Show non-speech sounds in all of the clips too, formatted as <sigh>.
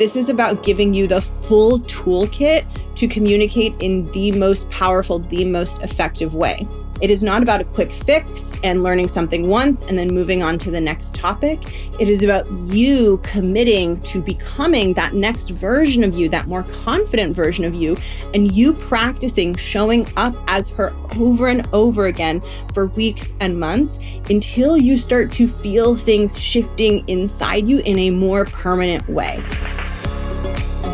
This is about giving you the full toolkit to communicate in the most powerful, the most effective way. It is not about a quick fix and learning something once and then moving on to the next topic. It is about you committing to becoming that next version of you, that more confident version of you, and you practicing showing up as her over and over again for weeks and months until you start to feel things shifting inside you in a more permanent way.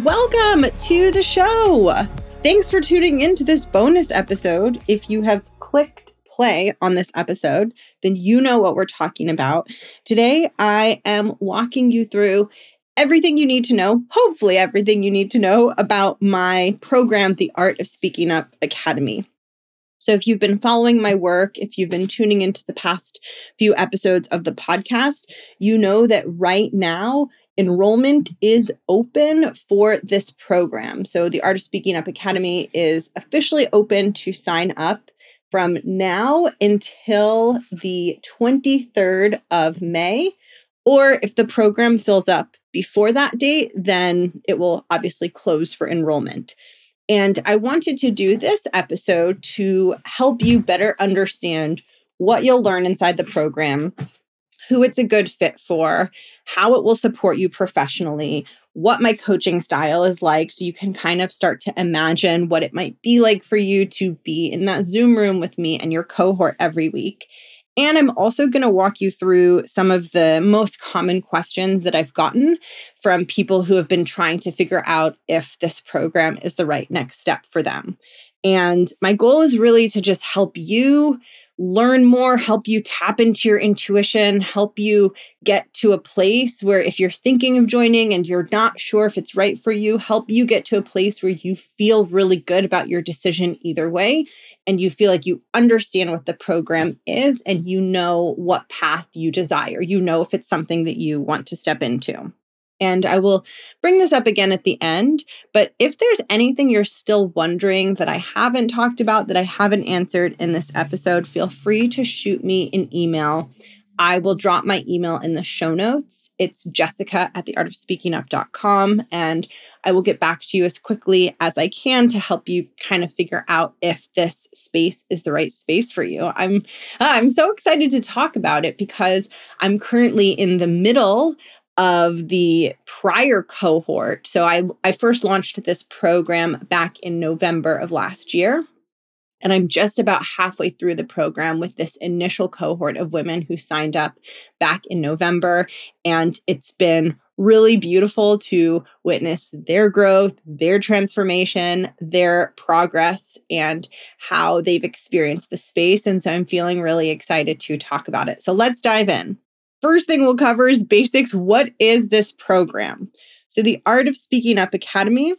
Welcome to the show. Thanks for tuning into this bonus episode. If you have clicked play on this episode, then you know what we're talking about. Today, I am walking you through everything you need to know, hopefully, everything you need to know about my program, The Art of Speaking Up Academy. So, if you've been following my work, if you've been tuning into the past few episodes of the podcast, you know that right now enrollment is open for this program. So, the Art of Speaking Up Academy is officially open to sign up from now until the 23rd of May. Or if the program fills up before that date, then it will obviously close for enrollment. And I wanted to do this episode to help you better understand what you'll learn inside the program, who it's a good fit for, how it will support you professionally, what my coaching style is like. So you can kind of start to imagine what it might be like for you to be in that Zoom room with me and your cohort every week. And I'm also going to walk you through some of the most common questions that I've gotten from people who have been trying to figure out if this program is the right next step for them. And my goal is really to just help you learn more, help you tap into your intuition, help you get to a place where if you're thinking of joining and you're not sure if it's right for you, help you get to a place where you feel really good about your decision either way and you feel like you understand what the program is and you know what path you desire. You know if it's something that you want to step into. And I will bring this up again at the end. But if there's anything you're still wondering that I haven't talked about, that I haven't answered in this episode, feel free to shoot me an email. I will drop my email in the show notes. It's jessica at theartofspeakingup.com. And I will get back to you as quickly as I can to help you kind of figure out if this space is the right space for you. I'm I'm so excited to talk about it because I'm currently in the middle of the prior cohort. So I, I first launched this program back in November of last year. And I'm just about halfway through the program with this initial cohort of women who signed up back in November. And it's been really beautiful to witness their growth, their transformation, their progress, and how they've experienced the space. And so I'm feeling really excited to talk about it. So let's dive in. First thing we'll cover is basics. What is this program? So, the Art of Speaking Up Academy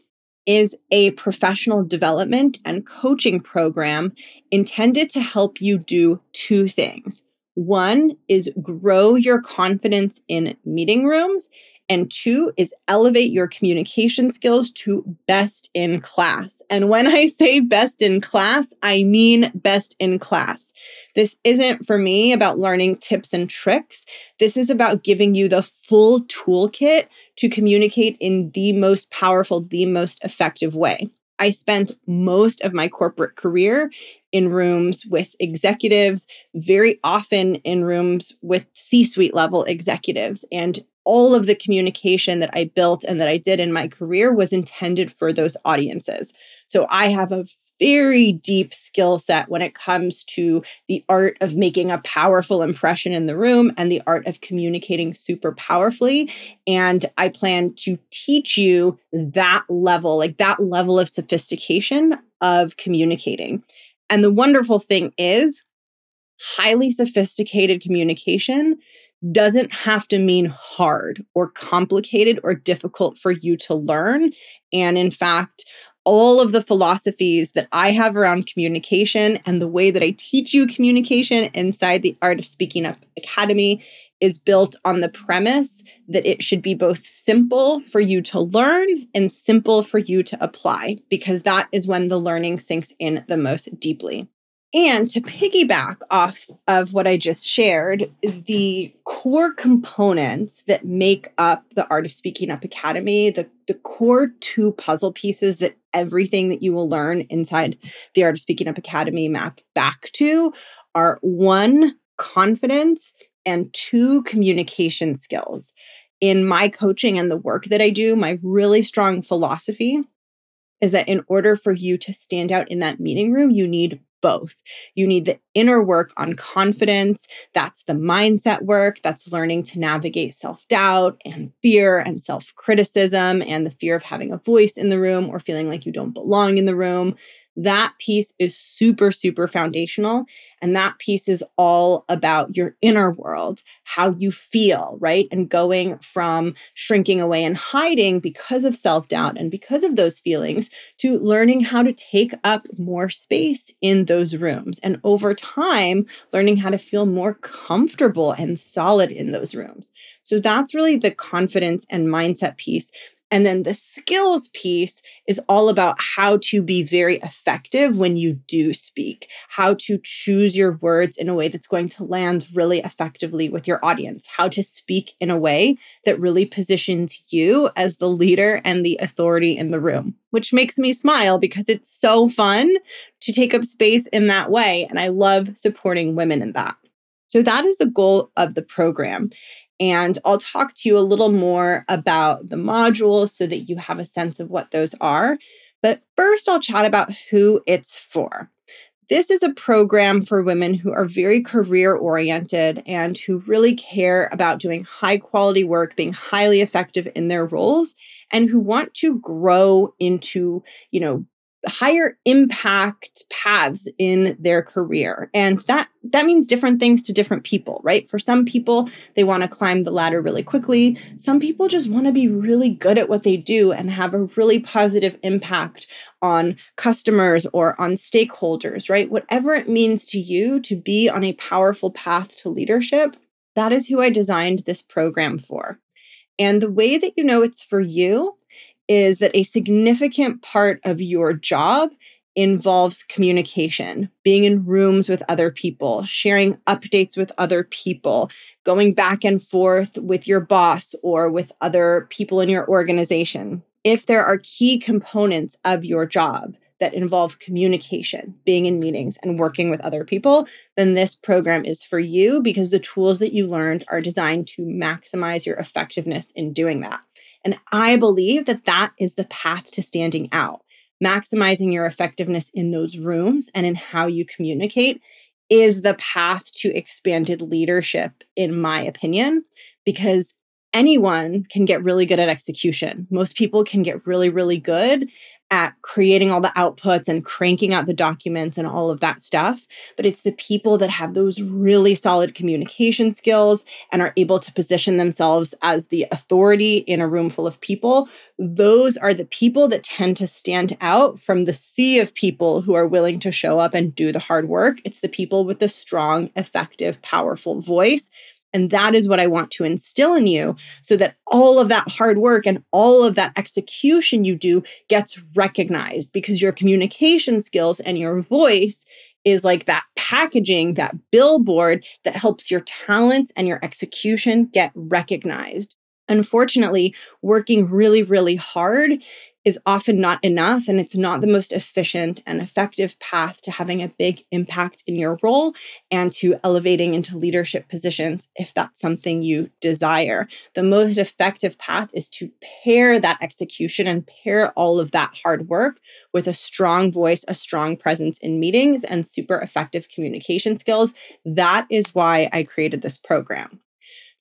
is a professional development and coaching program intended to help you do two things. One is grow your confidence in meeting rooms, and two is elevate your communication skills to best in class. And when I say best in class, I mean best in class. This isn't for me about learning tips and tricks. This is about giving you the full toolkit to communicate in the most powerful, the most effective way. I spent most of my corporate career in rooms with executives, very often in rooms with C suite level executives. And all of the communication that I built and that I did in my career was intended for those audiences. So I have a very deep skill set when it comes to the art of making a powerful impression in the room and the art of communicating super powerfully. And I plan to teach you that level, like that level of sophistication of communicating. And the wonderful thing is, highly sophisticated communication doesn't have to mean hard or complicated or difficult for you to learn. And in fact, all of the philosophies that I have around communication and the way that I teach you communication inside the Art of Speaking Up Academy is built on the premise that it should be both simple for you to learn and simple for you to apply, because that is when the learning sinks in the most deeply. And to piggyback off of what I just shared, the core components that make up the Art of Speaking Up Academy, the, the core two puzzle pieces that everything that you will learn inside the Art of Speaking Up Academy map back to are one, confidence, and two, communication skills. In my coaching and the work that I do, my really strong philosophy is that in order for you to stand out in that meeting room, you need both. You need the inner work on confidence. That's the mindset work. That's learning to navigate self doubt and fear and self criticism and the fear of having a voice in the room or feeling like you don't belong in the room. That piece is super, super foundational. And that piece is all about your inner world, how you feel, right? And going from shrinking away and hiding because of self doubt and because of those feelings to learning how to take up more space in those rooms. And over time, learning how to feel more comfortable and solid in those rooms. So that's really the confidence and mindset piece and then the skills piece is all about how to be very effective when you do speak, how to choose your words in a way that's going to land really effectively with your audience, how to speak in a way that really positions you as the leader and the authority in the room, which makes me smile because it's so fun to take up space in that way. And I love supporting women in that. So that is the goal of the program. And I'll talk to you a little more about the modules so that you have a sense of what those are. But first, I'll chat about who it's for. This is a program for women who are very career oriented and who really care about doing high quality work, being highly effective in their roles, and who want to grow into, you know, higher impact paths in their career. And that that means different things to different people right? For some people they want to climb the ladder really quickly. Some people just want to be really good at what they do and have a really positive impact on customers or on stakeholders right? Whatever it means to you to be on a powerful path to leadership that is who i designed this program for. And the way that you know it's for you is that a significant part of your job involves communication, being in rooms with other people, sharing updates with other people, going back and forth with your boss or with other people in your organization. If there are key components of your job that involve communication, being in meetings, and working with other people, then this program is for you because the tools that you learned are designed to maximize your effectiveness in doing that. And I believe that that is the path to standing out. Maximizing your effectiveness in those rooms and in how you communicate is the path to expanded leadership, in my opinion, because anyone can get really good at execution. Most people can get really, really good at creating all the outputs and cranking out the documents and all of that stuff. But it's the people that have those really solid communication skills and are able to position themselves as the authority in a room full of people. Those are the people that tend to stand out from the sea of people who are willing to show up and do the hard work. It's the people with the strong, effective, powerful voice and that is what I want to instill in you so that all of that hard work and all of that execution you do gets recognized because your communication skills and your voice is like that packaging, that billboard that helps your talents and your execution get recognized. Unfortunately, working really, really hard is often not enough and it's not the most efficient and effective path to having a big impact in your role and to elevating into leadership positions if that's something you desire. The most effective path is to pair that execution and pair all of that hard work with a strong voice, a strong presence in meetings, and super effective communication skills. That is why I created this program.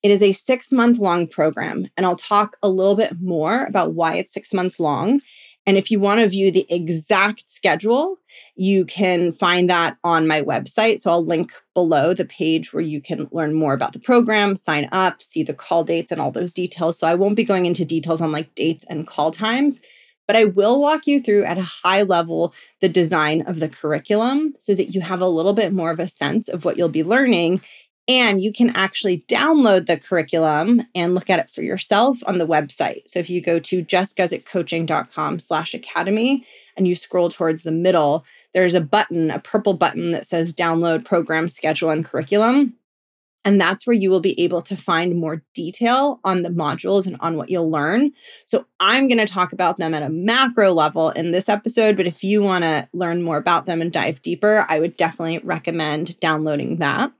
It is a six month long program, and I'll talk a little bit more about why it's six months long. And if you want to view the exact schedule, You can find that on my website. So I'll link below the page where you can learn more about the program, sign up, see the call dates, and all those details. So I won't be going into details on like dates and call times, but I will walk you through at a high level the design of the curriculum so that you have a little bit more of a sense of what you'll be learning and you can actually download the curriculum and look at it for yourself on the website. So if you go to jessguzikcoaching.com slash academy and you scroll towards the middle, there's a button, a purple button that says download program schedule and curriculum. And that's where you will be able to find more detail on the modules and on what you'll learn. So, I'm going to talk about them at a macro level in this episode, but if you want to learn more about them and dive deeper, I would definitely recommend downloading that.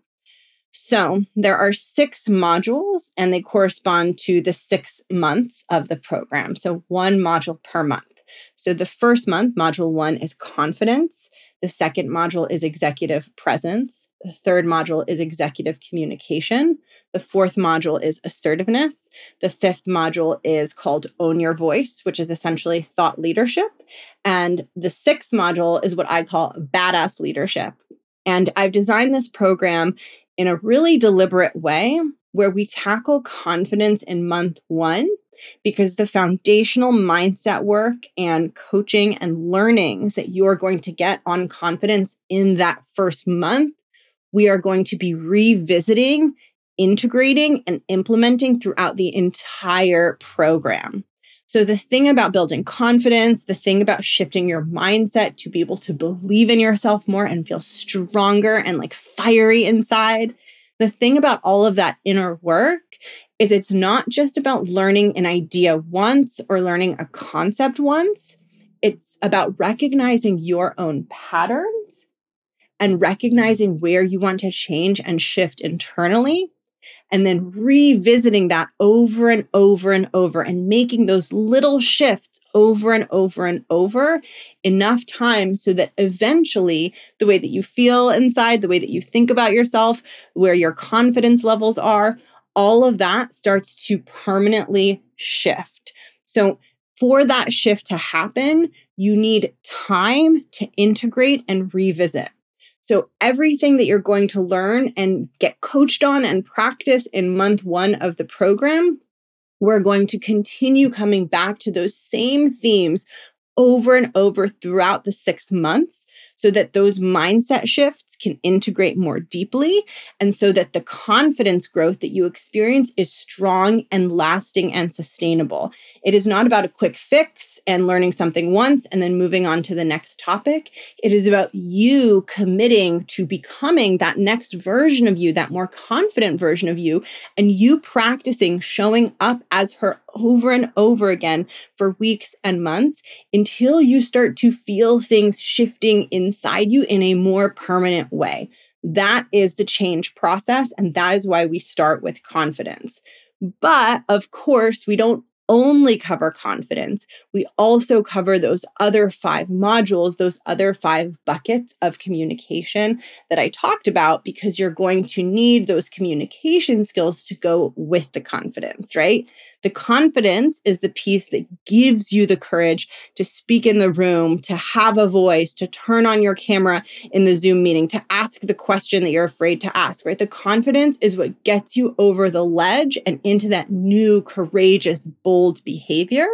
So there are six modules and they correspond to the six months of the program. So one module per month. So the first month, module one, is confidence. The second module is executive presence. The third module is executive communication. The fourth module is assertiveness. The fifth module is called Own Your Voice, which is essentially thought leadership. And the sixth module is what I call badass leadership. And I've designed this program in a really deliberate way where we tackle confidence in month one because the foundational mindset work and coaching and learnings that you are going to get on confidence in that first month, we are going to be revisiting, integrating, and implementing throughout the entire program. So, the thing about building confidence, the thing about shifting your mindset to be able to believe in yourself more and feel stronger and like fiery inside, the thing about all of that inner work is it's not just about learning an idea once or learning a concept once. It's about recognizing your own patterns and recognizing where you want to change and shift internally and then revisiting that over and over and over and making those little shifts over and over and over enough times so that eventually the way that you feel inside, the way that you think about yourself, where your confidence levels are, all of that starts to permanently shift. So, for that shift to happen, you need time to integrate and revisit. So, everything that you're going to learn and get coached on and practice in month one of the program, we're going to continue coming back to those same themes over and over throughout the six months so that those mindset shifts can integrate more deeply and so that the confidence growth that you experience is strong and lasting and sustainable. It is not about a quick fix and learning something once and then moving on to the next topic. It is about you committing to becoming that next version of you, that more confident version of you, and you practicing showing up as her over and over again for weeks and months until you start to feel things shifting inside you in a more permanent way. That is the change process. And that is why we start with confidence. But of course, we don't only cover confidence, we also cover those other five modules, those other five buckets of communication that I talked about, because you're going to need those communication skills to go with the confidence, right? The confidence is the piece that gives you the courage to speak in the room, to have a voice, to turn on your camera in the Zoom meeting, to ask the question that you're afraid to ask, right? The confidence is what gets you over the ledge and into that new, courageous, bold behavior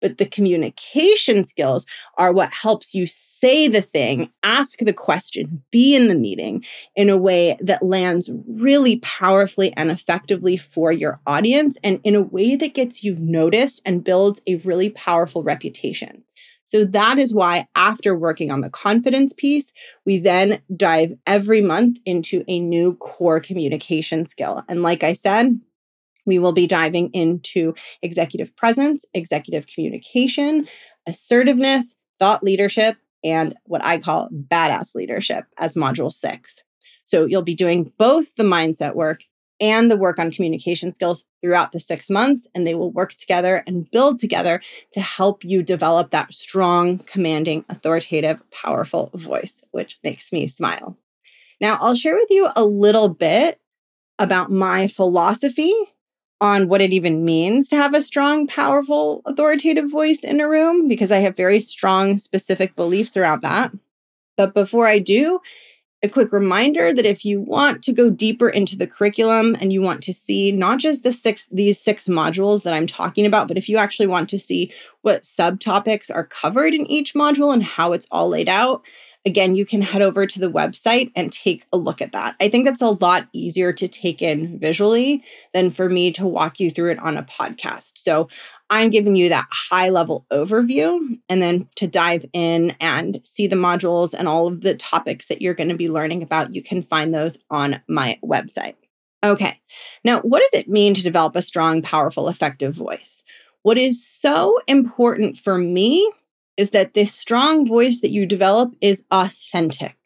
but the communication skills are what helps you say the thing, ask the question, be in the meeting in a way that lands really powerfully and effectively for your audience and in a way that gets you noticed and builds a really powerful reputation. So that is why, after working on the confidence piece, we then dive every month into a new core communication skill. And like I said, we will be diving into executive presence, executive communication, assertiveness, thought leadership, and what I call badass leadership as module six. So you'll be doing both the mindset work and the work on communication skills throughout the six months, and they will work together and build together to help you develop that strong, commanding, authoritative, powerful voice, which makes me smile. Now, I'll share with you a little bit about my philosophy on what it even means to have a strong, powerful, authoritative voice in a room because I have very strong, specific beliefs around that. But before I do, a quick reminder that if you want to go deeper into the curriculum and you want to see not just the six these six modules that I'm talking about, but if you actually want to see what subtopics are covered in each module and how it's all laid out, again, you can head over to the website and take a look at that. I think that's a lot easier to take in visually than for me to walk you through it on a podcast. So I'm giving you that high level overview and then to dive in and see the modules and all of the topics that you're going to be learning about, you can find those on my website. Okay, now what does it mean to develop a strong, powerful, effective voice? What is so important for me is that this strong voice that you develop is authentic,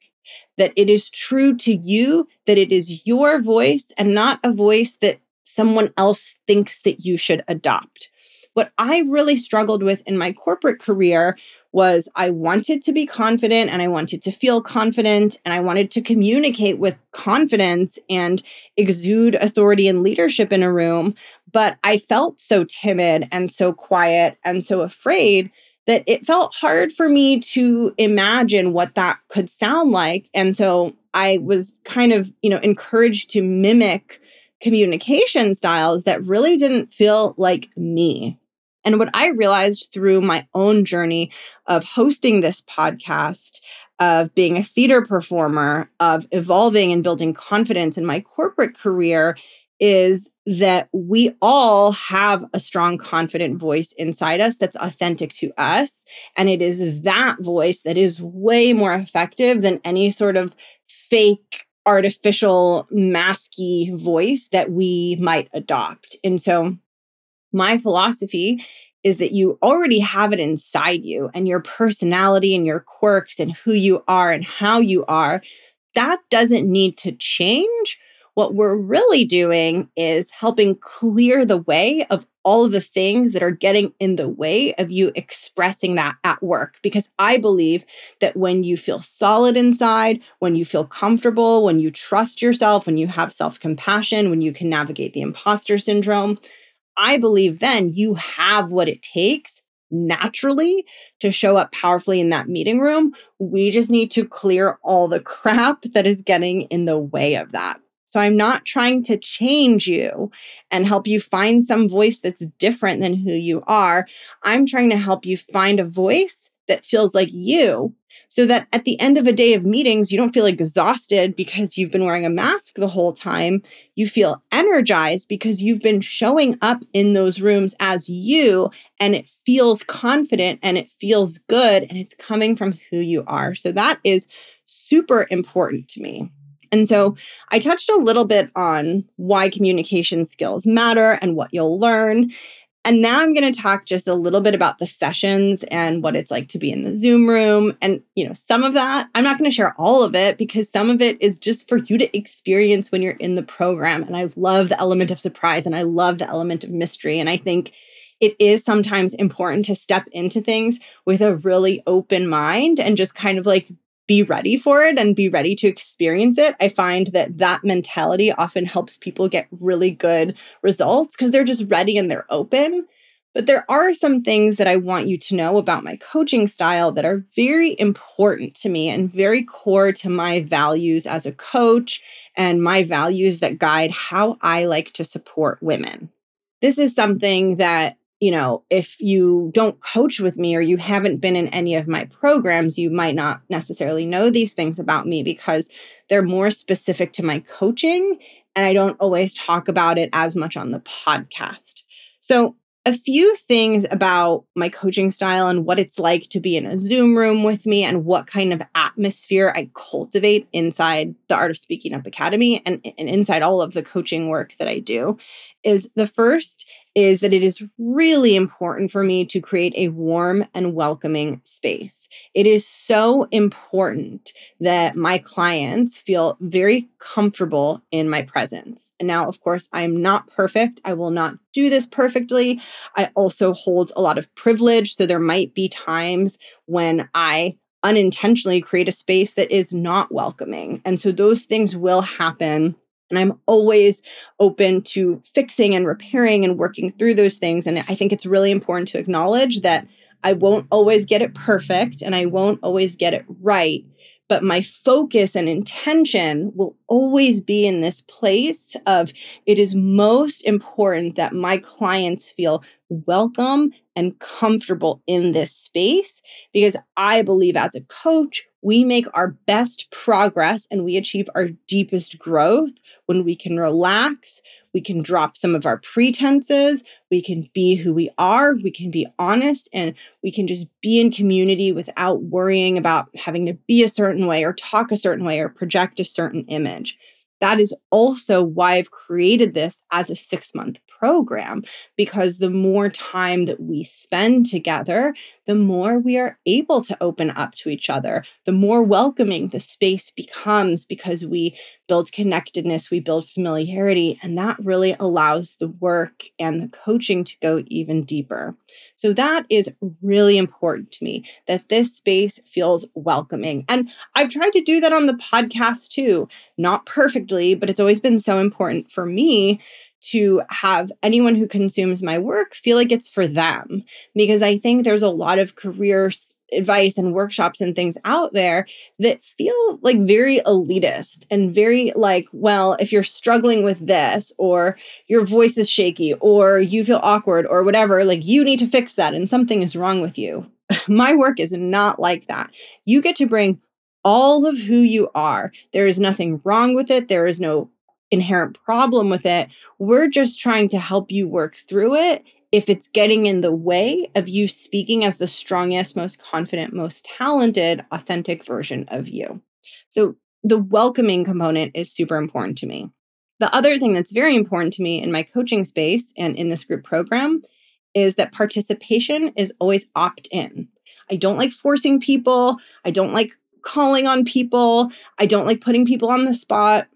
that it is true to you, that it is your voice and not a voice that someone else thinks that you should adopt. What I really struggled with in my corporate career was I wanted to be confident and I wanted to feel confident and I wanted to communicate with confidence and exude authority and leadership in a room. But I felt so timid and so quiet and so afraid that it felt hard for me to imagine what that could sound like. And so I was kind of, you know, encouraged to mimic communication styles that really didn't feel like me. And what I realized through my own journey of hosting this podcast, of being a theater performer, of evolving and building confidence in my corporate career is that we all have a strong, confident voice inside us that's authentic to us. And it is that voice that is way more effective than any sort of fake, artificial, masky voice that we might adopt. And so my philosophy is that you already have it inside you and your personality and your quirks and who you are and how you are. That doesn't need to change. What we're really doing is helping clear the way of all of the things that are getting in the way of you expressing that at work. Because I believe that when you feel solid inside, when you feel comfortable, when you trust yourself, when you have self compassion, when you can navigate the imposter syndrome, I believe then you have what it takes naturally to show up powerfully in that meeting room. We just need to clear all the <laughs> crap that is getting in the way of that. So I'm not trying to change you and help you find some voice that's different than who you are. I'm trying to help you find a voice that feels like you so that at the end of a day of meetings, you don't feel exhausted because you've been wearing a mask the whole time. You feel energized because you've been showing up in those rooms as you, and it feels confident and it feels good, and it's coming from who you are. So that is super important to me. And so I touched a little bit on why communication skills matter and what you'll learn. And now I'm going to talk just a little bit about the sessions and what it's like to be in the Zoom room. And, you know, some of that, I'm not going to share all of it because some of it is just for you to experience when you're in the program. And I love the element of surprise and I love the element of mystery. And I think it is sometimes important to step into things with a really open mind and just kind of like be ready for it and be ready to experience it. I find that that mentality often helps people get really good results because they're just ready and they're open. But there are some things that I want you to know about my coaching style that are very important to me and very core to my values as a coach and my values that guide how I like to support women. This is something that you know, if you don't coach with me or you haven't been in any of my programs, you might not necessarily know these things about me because they're more specific to my coaching. And I don't always talk about it as much on the podcast. So, a few things about my coaching style and what it's like to be in a Zoom room with me and what kind of atmosphere I cultivate inside the Art of Speaking Up Academy and, and inside all of the coaching work that I do is the first is that it is really important for me to create a warm and welcoming space. It is so important that my clients feel very comfortable in my presence. And now, of course, I'm not perfect. I will not do this perfectly. I also hold a lot of privilege. So there might be times when I unintentionally create a space that is not welcoming. And so those things will happen and I'm always open to fixing and repairing and working through those things. And I think it's really important to acknowledge that I won't always get it perfect and I won't always get it right. but my focus and intention will always be in this place of it is most important that my clients feel welcome and comfortable in this space because I believe as a coach, we make our best progress and we achieve our deepest growth when we can relax, we can drop some of our pretenses, we can be who we are, we can be honest, and we can just be in community without worrying about having to be a certain way or talk a certain way or project a certain image. That is also why I've created this as a six month program because the more time that we spend together, the more we are able to open up to each other, the more welcoming the space becomes because we build connectedness, we build familiarity, and that really allows the work and the coaching to go even deeper. So that is really important to me that this space feels welcoming. And I've tried to do that on the podcast too, not perfectly, but it's always been so important for me to have anyone who consumes my work feel like it's for them because I think there's a lot of career advice and workshops and things out there that feel like very elitist and very like, well, if you're struggling with this or your voice is shaky or you feel awkward or whatever, like you need to fix that and something is wrong with you. <laughs> my work is not like that. You get to bring all of who you are. There is nothing wrong with it. There is no inherent problem with it. We're just trying to help you work through it if it's getting in the way of you speaking as the strongest, most confident, most talented, authentic version of you. So the welcoming component is super important to me. The other thing that's very important to me in my coaching space and in this group program is that participation is always opt in. I don't like forcing people. I don't like calling on people. I don't like putting people on the spot.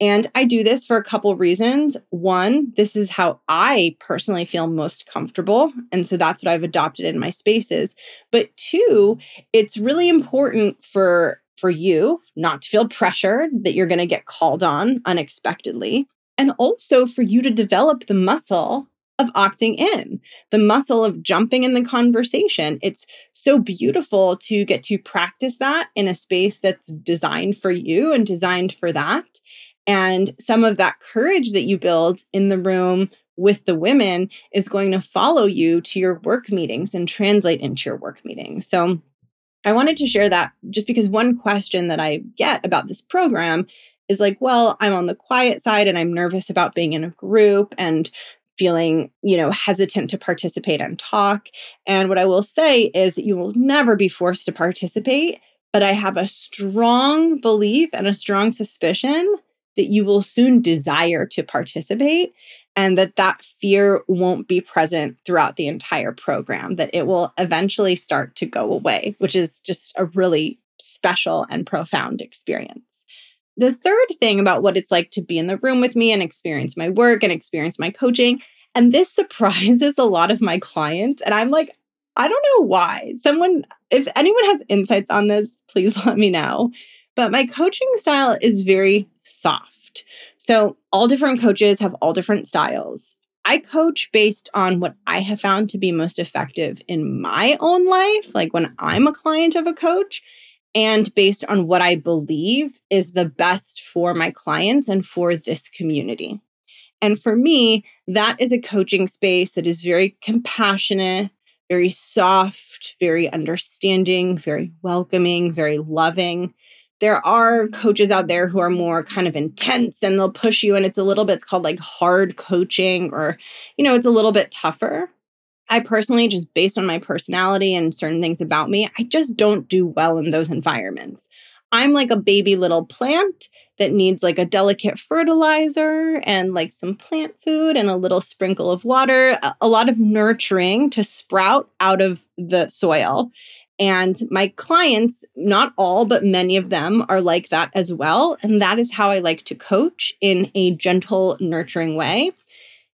And I do this for a couple reasons. One, this is how I personally feel most comfortable. And so that's what I've adopted in my spaces. But two, it's really important for for you not to feel pressured that you're going to get called on unexpectedly and also for you to develop the muscle of opting in, the muscle of jumping in the conversation. It's so beautiful to get to practice that in a space that's designed for you and designed for that. And some of that courage that you build in the room with the women is going to follow you to your work meetings and translate into your work meetings. So I wanted to share that just because one question that I get about this program is like, well, I'm on the quiet side and I'm nervous about being in a group and feeling, you know, hesitant to participate and talk. And what I will say is that you will never be forced to participate, but I have a strong belief and a strong suspicion that you will soon desire to participate and that that fear won't be present throughout the entire program that it will eventually start to go away which is just a really special and profound experience. The third thing about what it's like to be in the room with me and experience my work and experience my coaching and this <laughs> surprises a lot of my clients and i'm like i don't know why. Someone if anyone has insights on this please <laughs> let me know. But my coaching style is very soft. So, all different coaches have all different styles. I coach based on what I have found to be most effective in my own life, like when I'm a client of a coach, and based on what I believe is the best for my clients and for this community. And for me, that is a coaching space that is very compassionate, very soft, very understanding, very welcoming, very loving there are coaches out there who are more kind of intense and they'll push you and it's a little bit it's called like hard coaching or you know it's a little bit tougher. I personally just based on my personality and certain things about me i just don't do well in those environments. I'm like a baby little plant that needs like a delicate fertilizer and like some plant food and a little sprinkle of water a lot of nurturing to sprout out of the soil and my clients, not all, but many of them are like that as well. And that is how I like to coach in a gentle, nurturing way.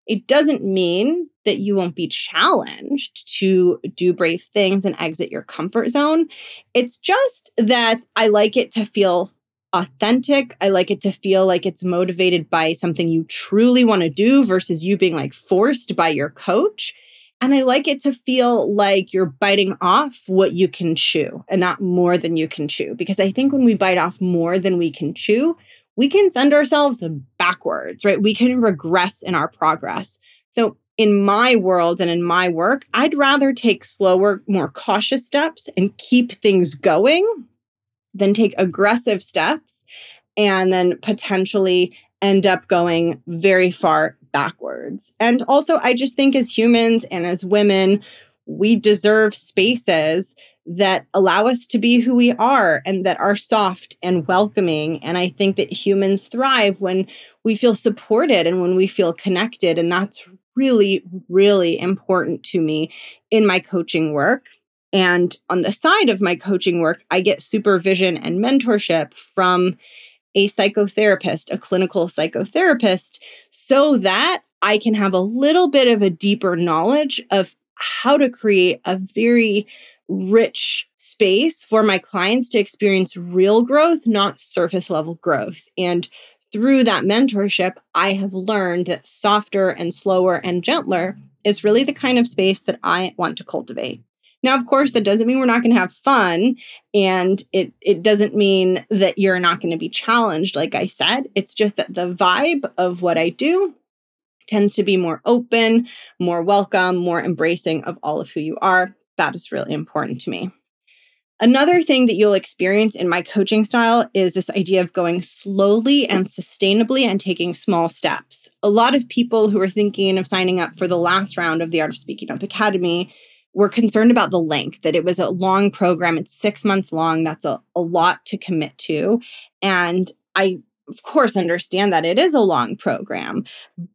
It doesn't mean that you won't be challenged to do brave things and exit your comfort zone. It's just that I like it to feel authentic. I like it to feel like it's motivated by something you truly want to do versus you being like forced by your coach. And I like it to feel like you're biting off what you can chew and not more than you can chew. Because I think when we bite off more than we can chew, we can send ourselves backwards, right? We can regress in our progress. So, in my world and in my work, I'd rather take slower, more cautious steps and keep things going than take aggressive steps and then potentially end up going very far backwards. And also, I just think as humans and as women, we deserve spaces that allow us to be who we are and that are soft and welcoming. And I think that humans thrive when we feel supported and when we feel connected. And that's really, really important to me in my coaching work. And on the side of my coaching work, I get supervision and mentorship from a psychotherapist, a clinical psychotherapist, so that I can have a little bit of a deeper knowledge of how to create a very rich space for my clients to experience real growth, not surface level growth. And through that mentorship, I have learned that softer and slower and gentler is really the kind of space that I want to cultivate. Now, of course, that doesn't mean we're not going to have fun. And it, it doesn't mean that you're not going to be challenged, like I said. It's just that the vibe of what I do tends to be more open, more welcome, more embracing of all of who you are. That is really important to me. Another thing that you'll experience in my coaching style is this idea of going slowly and sustainably and taking small steps. A lot of people who are thinking of signing up for the last round of the Art of Speaking Up Academy were concerned about the length, that it was a long program. It's six months long. That's a, a lot to commit to. And I, of course, understand that it is a long program,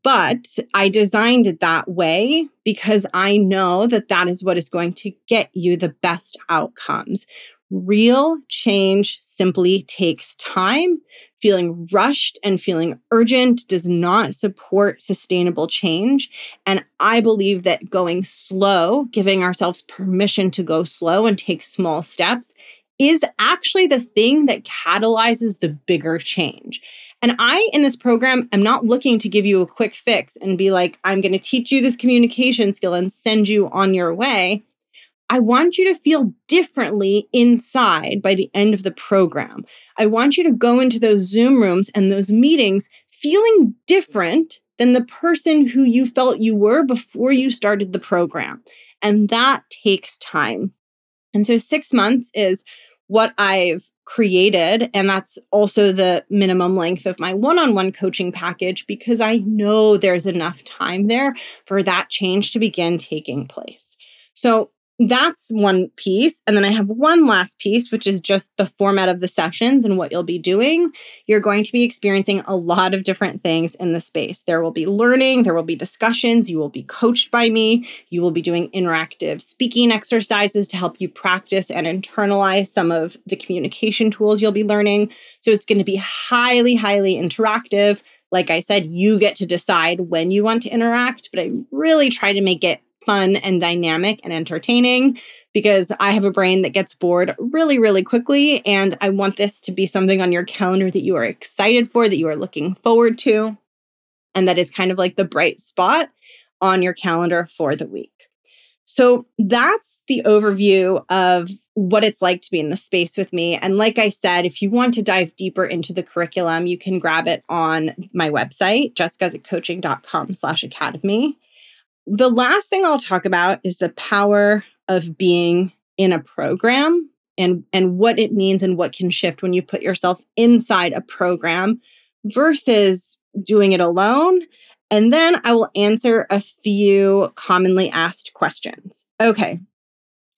but I designed it that way because I know that that is what is going to get you the best outcomes. Real change simply takes time. Feeling rushed and feeling urgent does not support sustainable change. And I believe that going slow, giving ourselves permission to go slow and take small steps, is actually the thing that catalyzes the bigger change. And I, in this program, am not looking to give you a quick fix and be like, I'm going to teach you this communication skill and send you on your way. I want you to feel differently inside by the end of the program. I want you to go into those Zoom rooms and those meetings feeling different than the person who you felt you were before you started the program. And that takes time. And so, six months is what I've created. And that's also the minimum length of my one on one coaching package because I know there's enough time there for that change to begin taking place. So, that's one piece. And then I have one last piece, which is just the format of the sessions and what you'll be doing. You're going to be experiencing a lot of different things in the space. There will be learning, there will be discussions, you will be coached by me, you will be doing interactive speaking exercises to help you practice and internalize some of the communication tools you'll be learning. So it's going to be highly, highly interactive. Like I said, you get to decide when you want to interact, but I really try to make it fun and dynamic and entertaining because I have a brain that gets bored really, really quickly. And I want this to be something on your calendar that you are excited for, that you are looking forward to, and that is kind of like the bright spot on your calendar for the week. So that's the overview of what it's like to be in the space with me. And like I said, if you want to dive deeper into the curriculum, you can grab it on my website, jessicaguzikcoaching.com slash academy. The last thing I'll talk about is the power of being in a program and and what it means and what can shift when you put yourself inside a program versus doing it alone. And then I will answer a few commonly asked questions. Okay.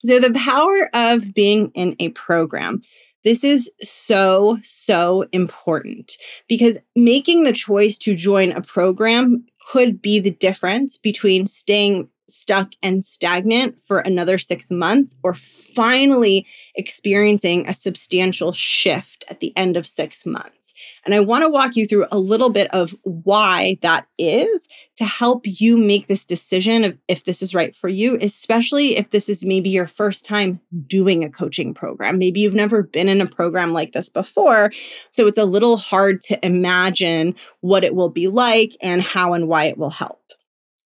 So the power of being in a program. This is so, so important because making the choice to join a program could be the difference between staying stuck and stagnant for another six months or finally experiencing a substantial shift at the end of six months. And I want to walk you through a little bit of why that is to help you make this decision of if this is right for you, especially if this is maybe your first time doing a coaching program. Maybe you've never been in a program like this before. So it's a little hard to imagine what it will be like and how and why it will help.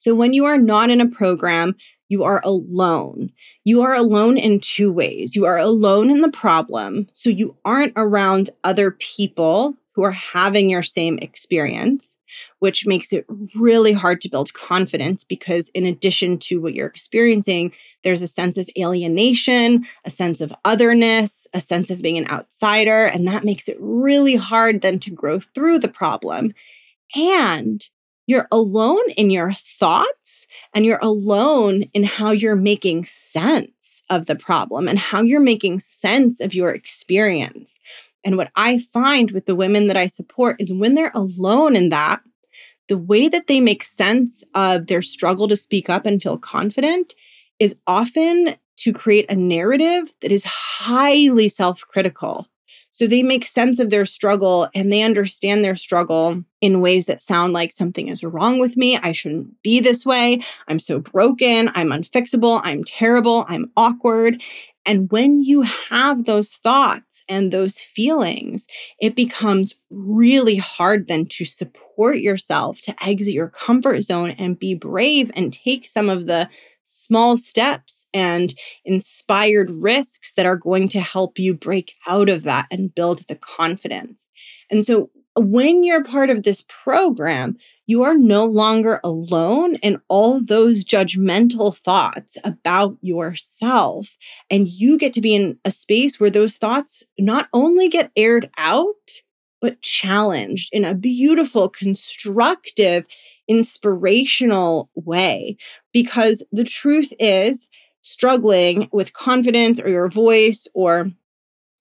So when you are not in a program, you are alone. You are alone in two ways. You are alone in the problem, so you aren't around other people who are having your same experience, which makes it really hard to build confidence because, in addition to what you're experiencing, there's a sense of alienation, a sense of otherness, a sense of being an outsider. And that makes it really hard then to grow through the problem. And you're alone in your thoughts and you're alone in how you're making sense of the problem and how you're making sense of your experience. And what I find with the women that I support is when they're alone in that, the way that they make sense of their struggle to speak up and feel confident is often to create a narrative that is highly self critical. So they make sense of their struggle and they understand their struggle in ways that sound like something is wrong with me. I shouldn't be this way. I'm so broken. I'm unfixable. I'm terrible. I'm awkward. And when you have those thoughts and those feelings, it becomes really hard then to support yourself, to exit your comfort zone and be brave and take some of the small steps and inspired risks that are going to help you break out of that and build the confidence. And so when you're part of this program, you are no longer alone in all those judgmental thoughts about yourself. And you get to be in a space where those thoughts not only get aired out, but challenged in a beautiful, constructive, inspirational way. Because the truth is, struggling with confidence or your voice or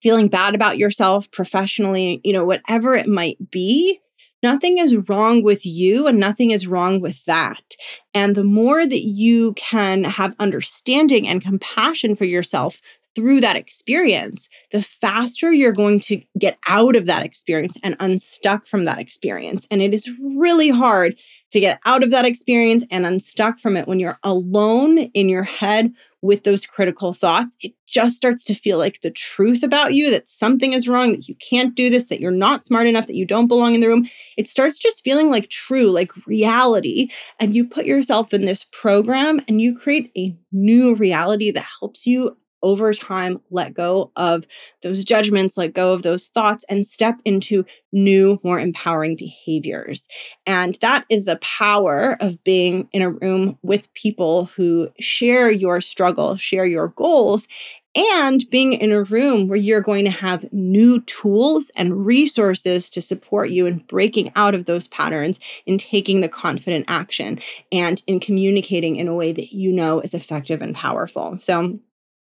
feeling bad about yourself professionally, you know, whatever it might be, nothing is wrong with you and nothing is wrong with that. And the more that you can have understanding and compassion for yourself through that experience, the faster you're going to get out of that experience and unstuck from that experience. And it is really hard to get out of that experience and unstuck from it when you're alone in your head with those critical thoughts. It just starts to feel like the truth about you that something is wrong, that you can't do this, that you're not smart enough, that you don't belong in the room. It starts just feeling like true, like reality. And you put yourself in this program and you create a new reality that helps you over time let go of those judgments, let go of those thoughts, and step into new, more empowering behaviors. And that is the power of being in a room with people who share your struggle, share your goals, and being in a room where you're going to have new tools and resources to support you in breaking out of those patterns, in taking the confident action, and in communicating in a way that you know is effective and powerful. So,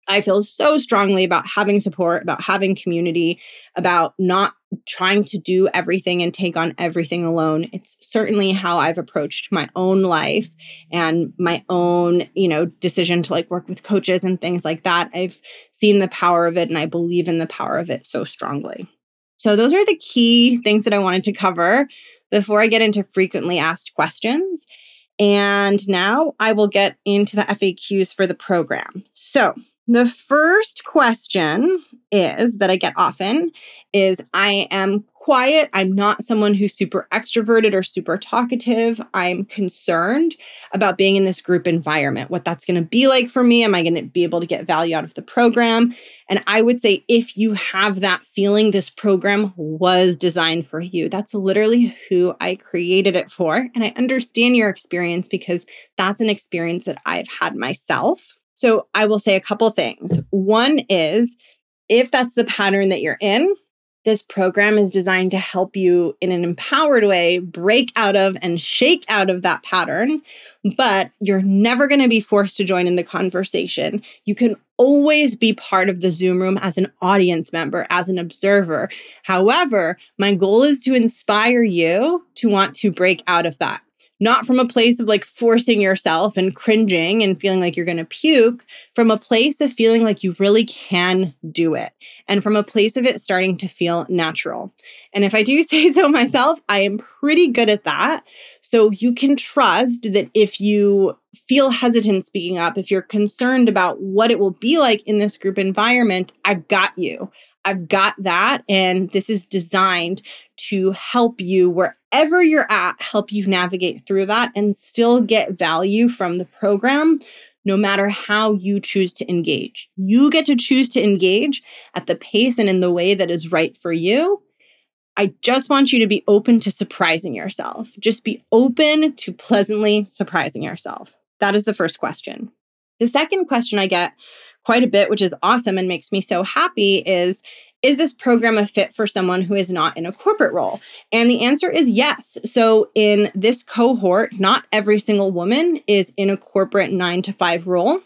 I feel so strongly about having support, about having community, about not trying to do everything and take on everything alone. It's certainly how I've approached my own life and my own, you know, decision to like work with coaches and things like that. I've seen the power of it and I believe in the power of it so strongly. So those are the key things that I wanted to cover before I get into frequently asked questions. And now I will get into the FAQs for the program. So, the first question is that I get often is I am quiet. I'm not someone who's super extroverted or super talkative. I'm concerned about being in this group environment, what that's going to be like for me. Am I going to be able to get value out of the program? And I would say if you have that feeling, this program was designed for you. That's literally who I created it for. And I understand your experience because that's an experience that I've had myself. So I will say a couple things. One is if that's the pattern that you're in, this program is designed to help you in an empowered way break out of and shake out of that pattern, but you're never going to be forced to join in the conversation. You can always be part of the Zoom room as an audience member, as an observer. However, my goal is to inspire you to want to break out of that not from a place of like forcing yourself and cringing and feeling like you're going to puke, from a place of feeling like you really can do it and from a place of it starting to feel natural. And if I do <laughs> say so myself, I am pretty good at that. So you can trust that if you feel hesitant speaking up, if you're concerned about what it will be like in this group environment, I've got you. I've got that. And this is designed to help you wherever you're at, help you navigate through that and still get value from the program no matter how you choose to engage. You get to choose to engage at the pace and in the way that is right for you. I just want you to be open to surprising yourself. Just be open to pleasantly surprising yourself. That is the first question. The second question I get quite a bit, which is awesome and makes me so happy, is is this program a fit for someone who is not in a corporate role? And the answer is yes. So, in this cohort, not every single woman is in a corporate nine to five role.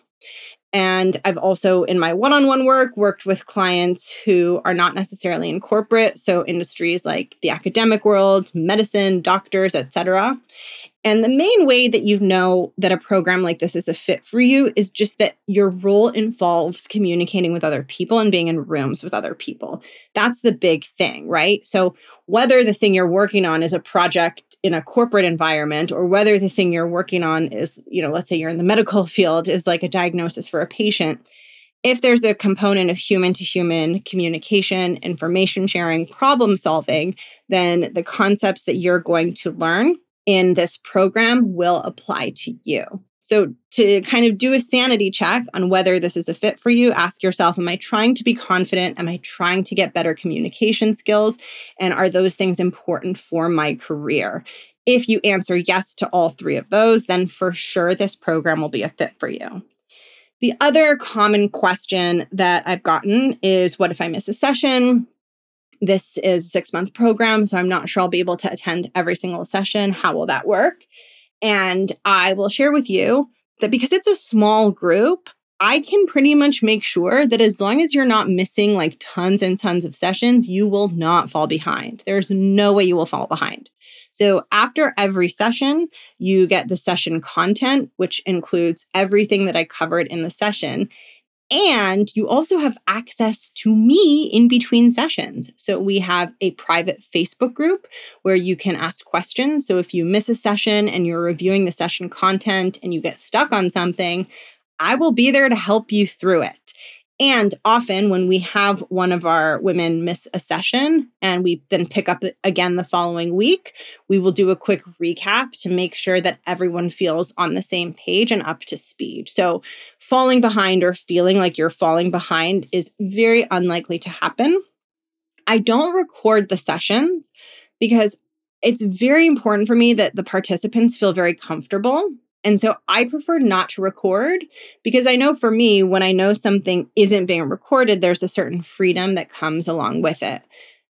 And I've also, in my one on one work, worked with clients who are not necessarily in corporate. So, industries like the academic world, medicine, doctors, etc. And the main way that you know that a program like this is a fit for you is just that your role involves communicating with other people and being in rooms with other people. That's the big thing, right? So, whether the thing you're working on is a project in a corporate environment or whether the thing you're working on is, you know, let's say you're in the medical <laughs> field is like a diagnosis for a patient, if there's a component of human to human communication, information sharing, problem solving, then the concepts that you're going to learn in this program will apply to you. So, to kind of do a sanity check on whether this is a fit for you, ask yourself Am I trying to be confident? Am I trying to get better communication skills? And are those things important for my career? If you answer yes to all three of those, then for sure this program will be a fit for you. The other common question that I've gotten is What if I miss a session? This is a six month program, so I'm not sure I'll be able to attend every single session. How will that work? And I will share with you that because it's a small group, I can pretty much make sure that as long as you're not missing like tons and tons of sessions, you will not fall behind. There's no way you will fall behind. So after every session, you get the session content, which includes everything that I covered in the session. And you also have access to me in between sessions. So we have a private Facebook group where you can ask questions. So if you miss a session and you're reviewing the session content and you get stuck on something, I will be there to help you through it. And often, when we have one of our women miss a session and we then pick up again the following week, we will do a quick recap to make sure that everyone feels on the same page and up to speed. So, falling behind or feeling like you're falling behind is very unlikely to happen. I don't record the sessions because it's very important for me that the participants feel very comfortable and so I prefer not to record because I know for me, when I know something isn't being recorded, there's a certain freedom that comes along with it.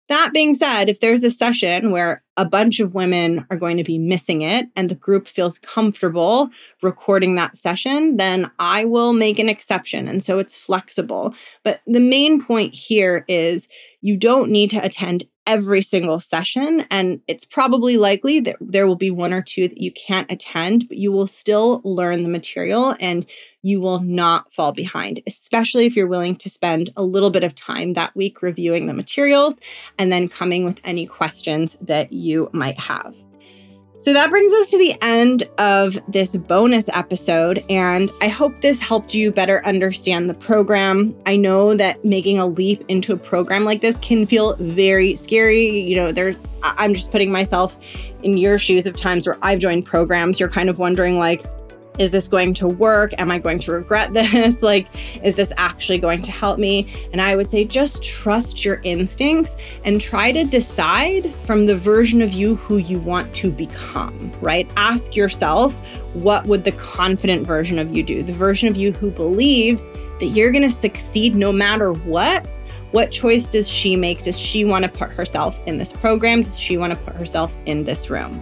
That being said, if there's a session where a bunch of women are going to be missing it and the group feels comfortable recording that session, then I will make an exception. And so it's flexible. But the main point here is you don't need to attend every single session. And it's probably likely that there will be one or two that you can't attend, but you will still learn the material and you will not fall behind, especially if you're willing to spend a little bit of time that week reviewing the materials and then coming with any questions that you might have. So that brings us to the end of this bonus episode, and I hope this helped you better understand the program. I know that making a leap into a program like this can feel very scary. You know, there I'm just putting myself in your shoes of times where I've joined programs. You're kind of wondering like, is this going to work? Am I going to regret <laughs> this? like, is this actually going to help me? And I would say just trust your instincts and try to decide from the version of you who you want to become, right? Ask yourself, what would the confident version of you do? The version of you who believes that you're going to succeed no matter what? What choice does she make? Does she want to put herself in this program? Does she want to put herself in this room?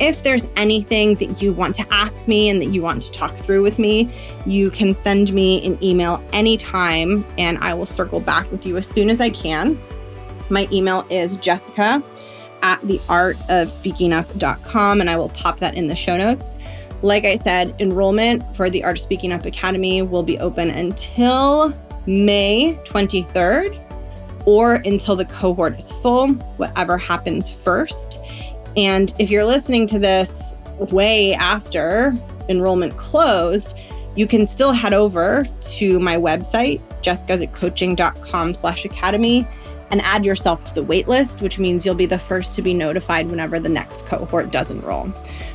If there's anything that you want to ask me and that you want to talk through with me, you can send me an email anytime and I will circle back with you as soon as I can. My email is jessica at theartofspeakingup.com and I will pop that in the show notes. Like I said, enrollment for the Art of Speaking Up Academy will be open until May 23rd or until the cohort is full, whatever happens first. And if you're listening to this way after enrollment closed, you can still head over to my website, jessguzikcoaching.com slash academy. and add yourself to the waitlist, which means you'll be the first to be notified whenever the next cohort does enroll.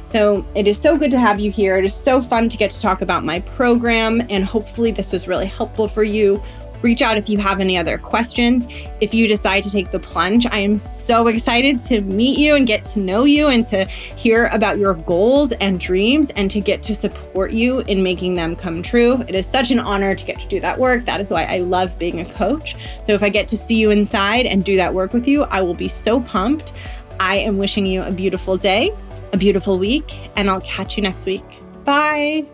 So it is so good to have you here. It is so fun to get to talk about my program, and hopefully, this was really helpful for you reach out if you have any other questions. If you decide to take the plunge, I am so excited to meet you and get to know you and to hear about your goals and dreams and to get to support you in making them come true. It is such an honor to get to do that work. That is why I love being a coach. So if I get to see you inside and do that work with you, I will be so pumped. I am wishing you a beautiful day, a beautiful week, and I'll catch you next week. Bye.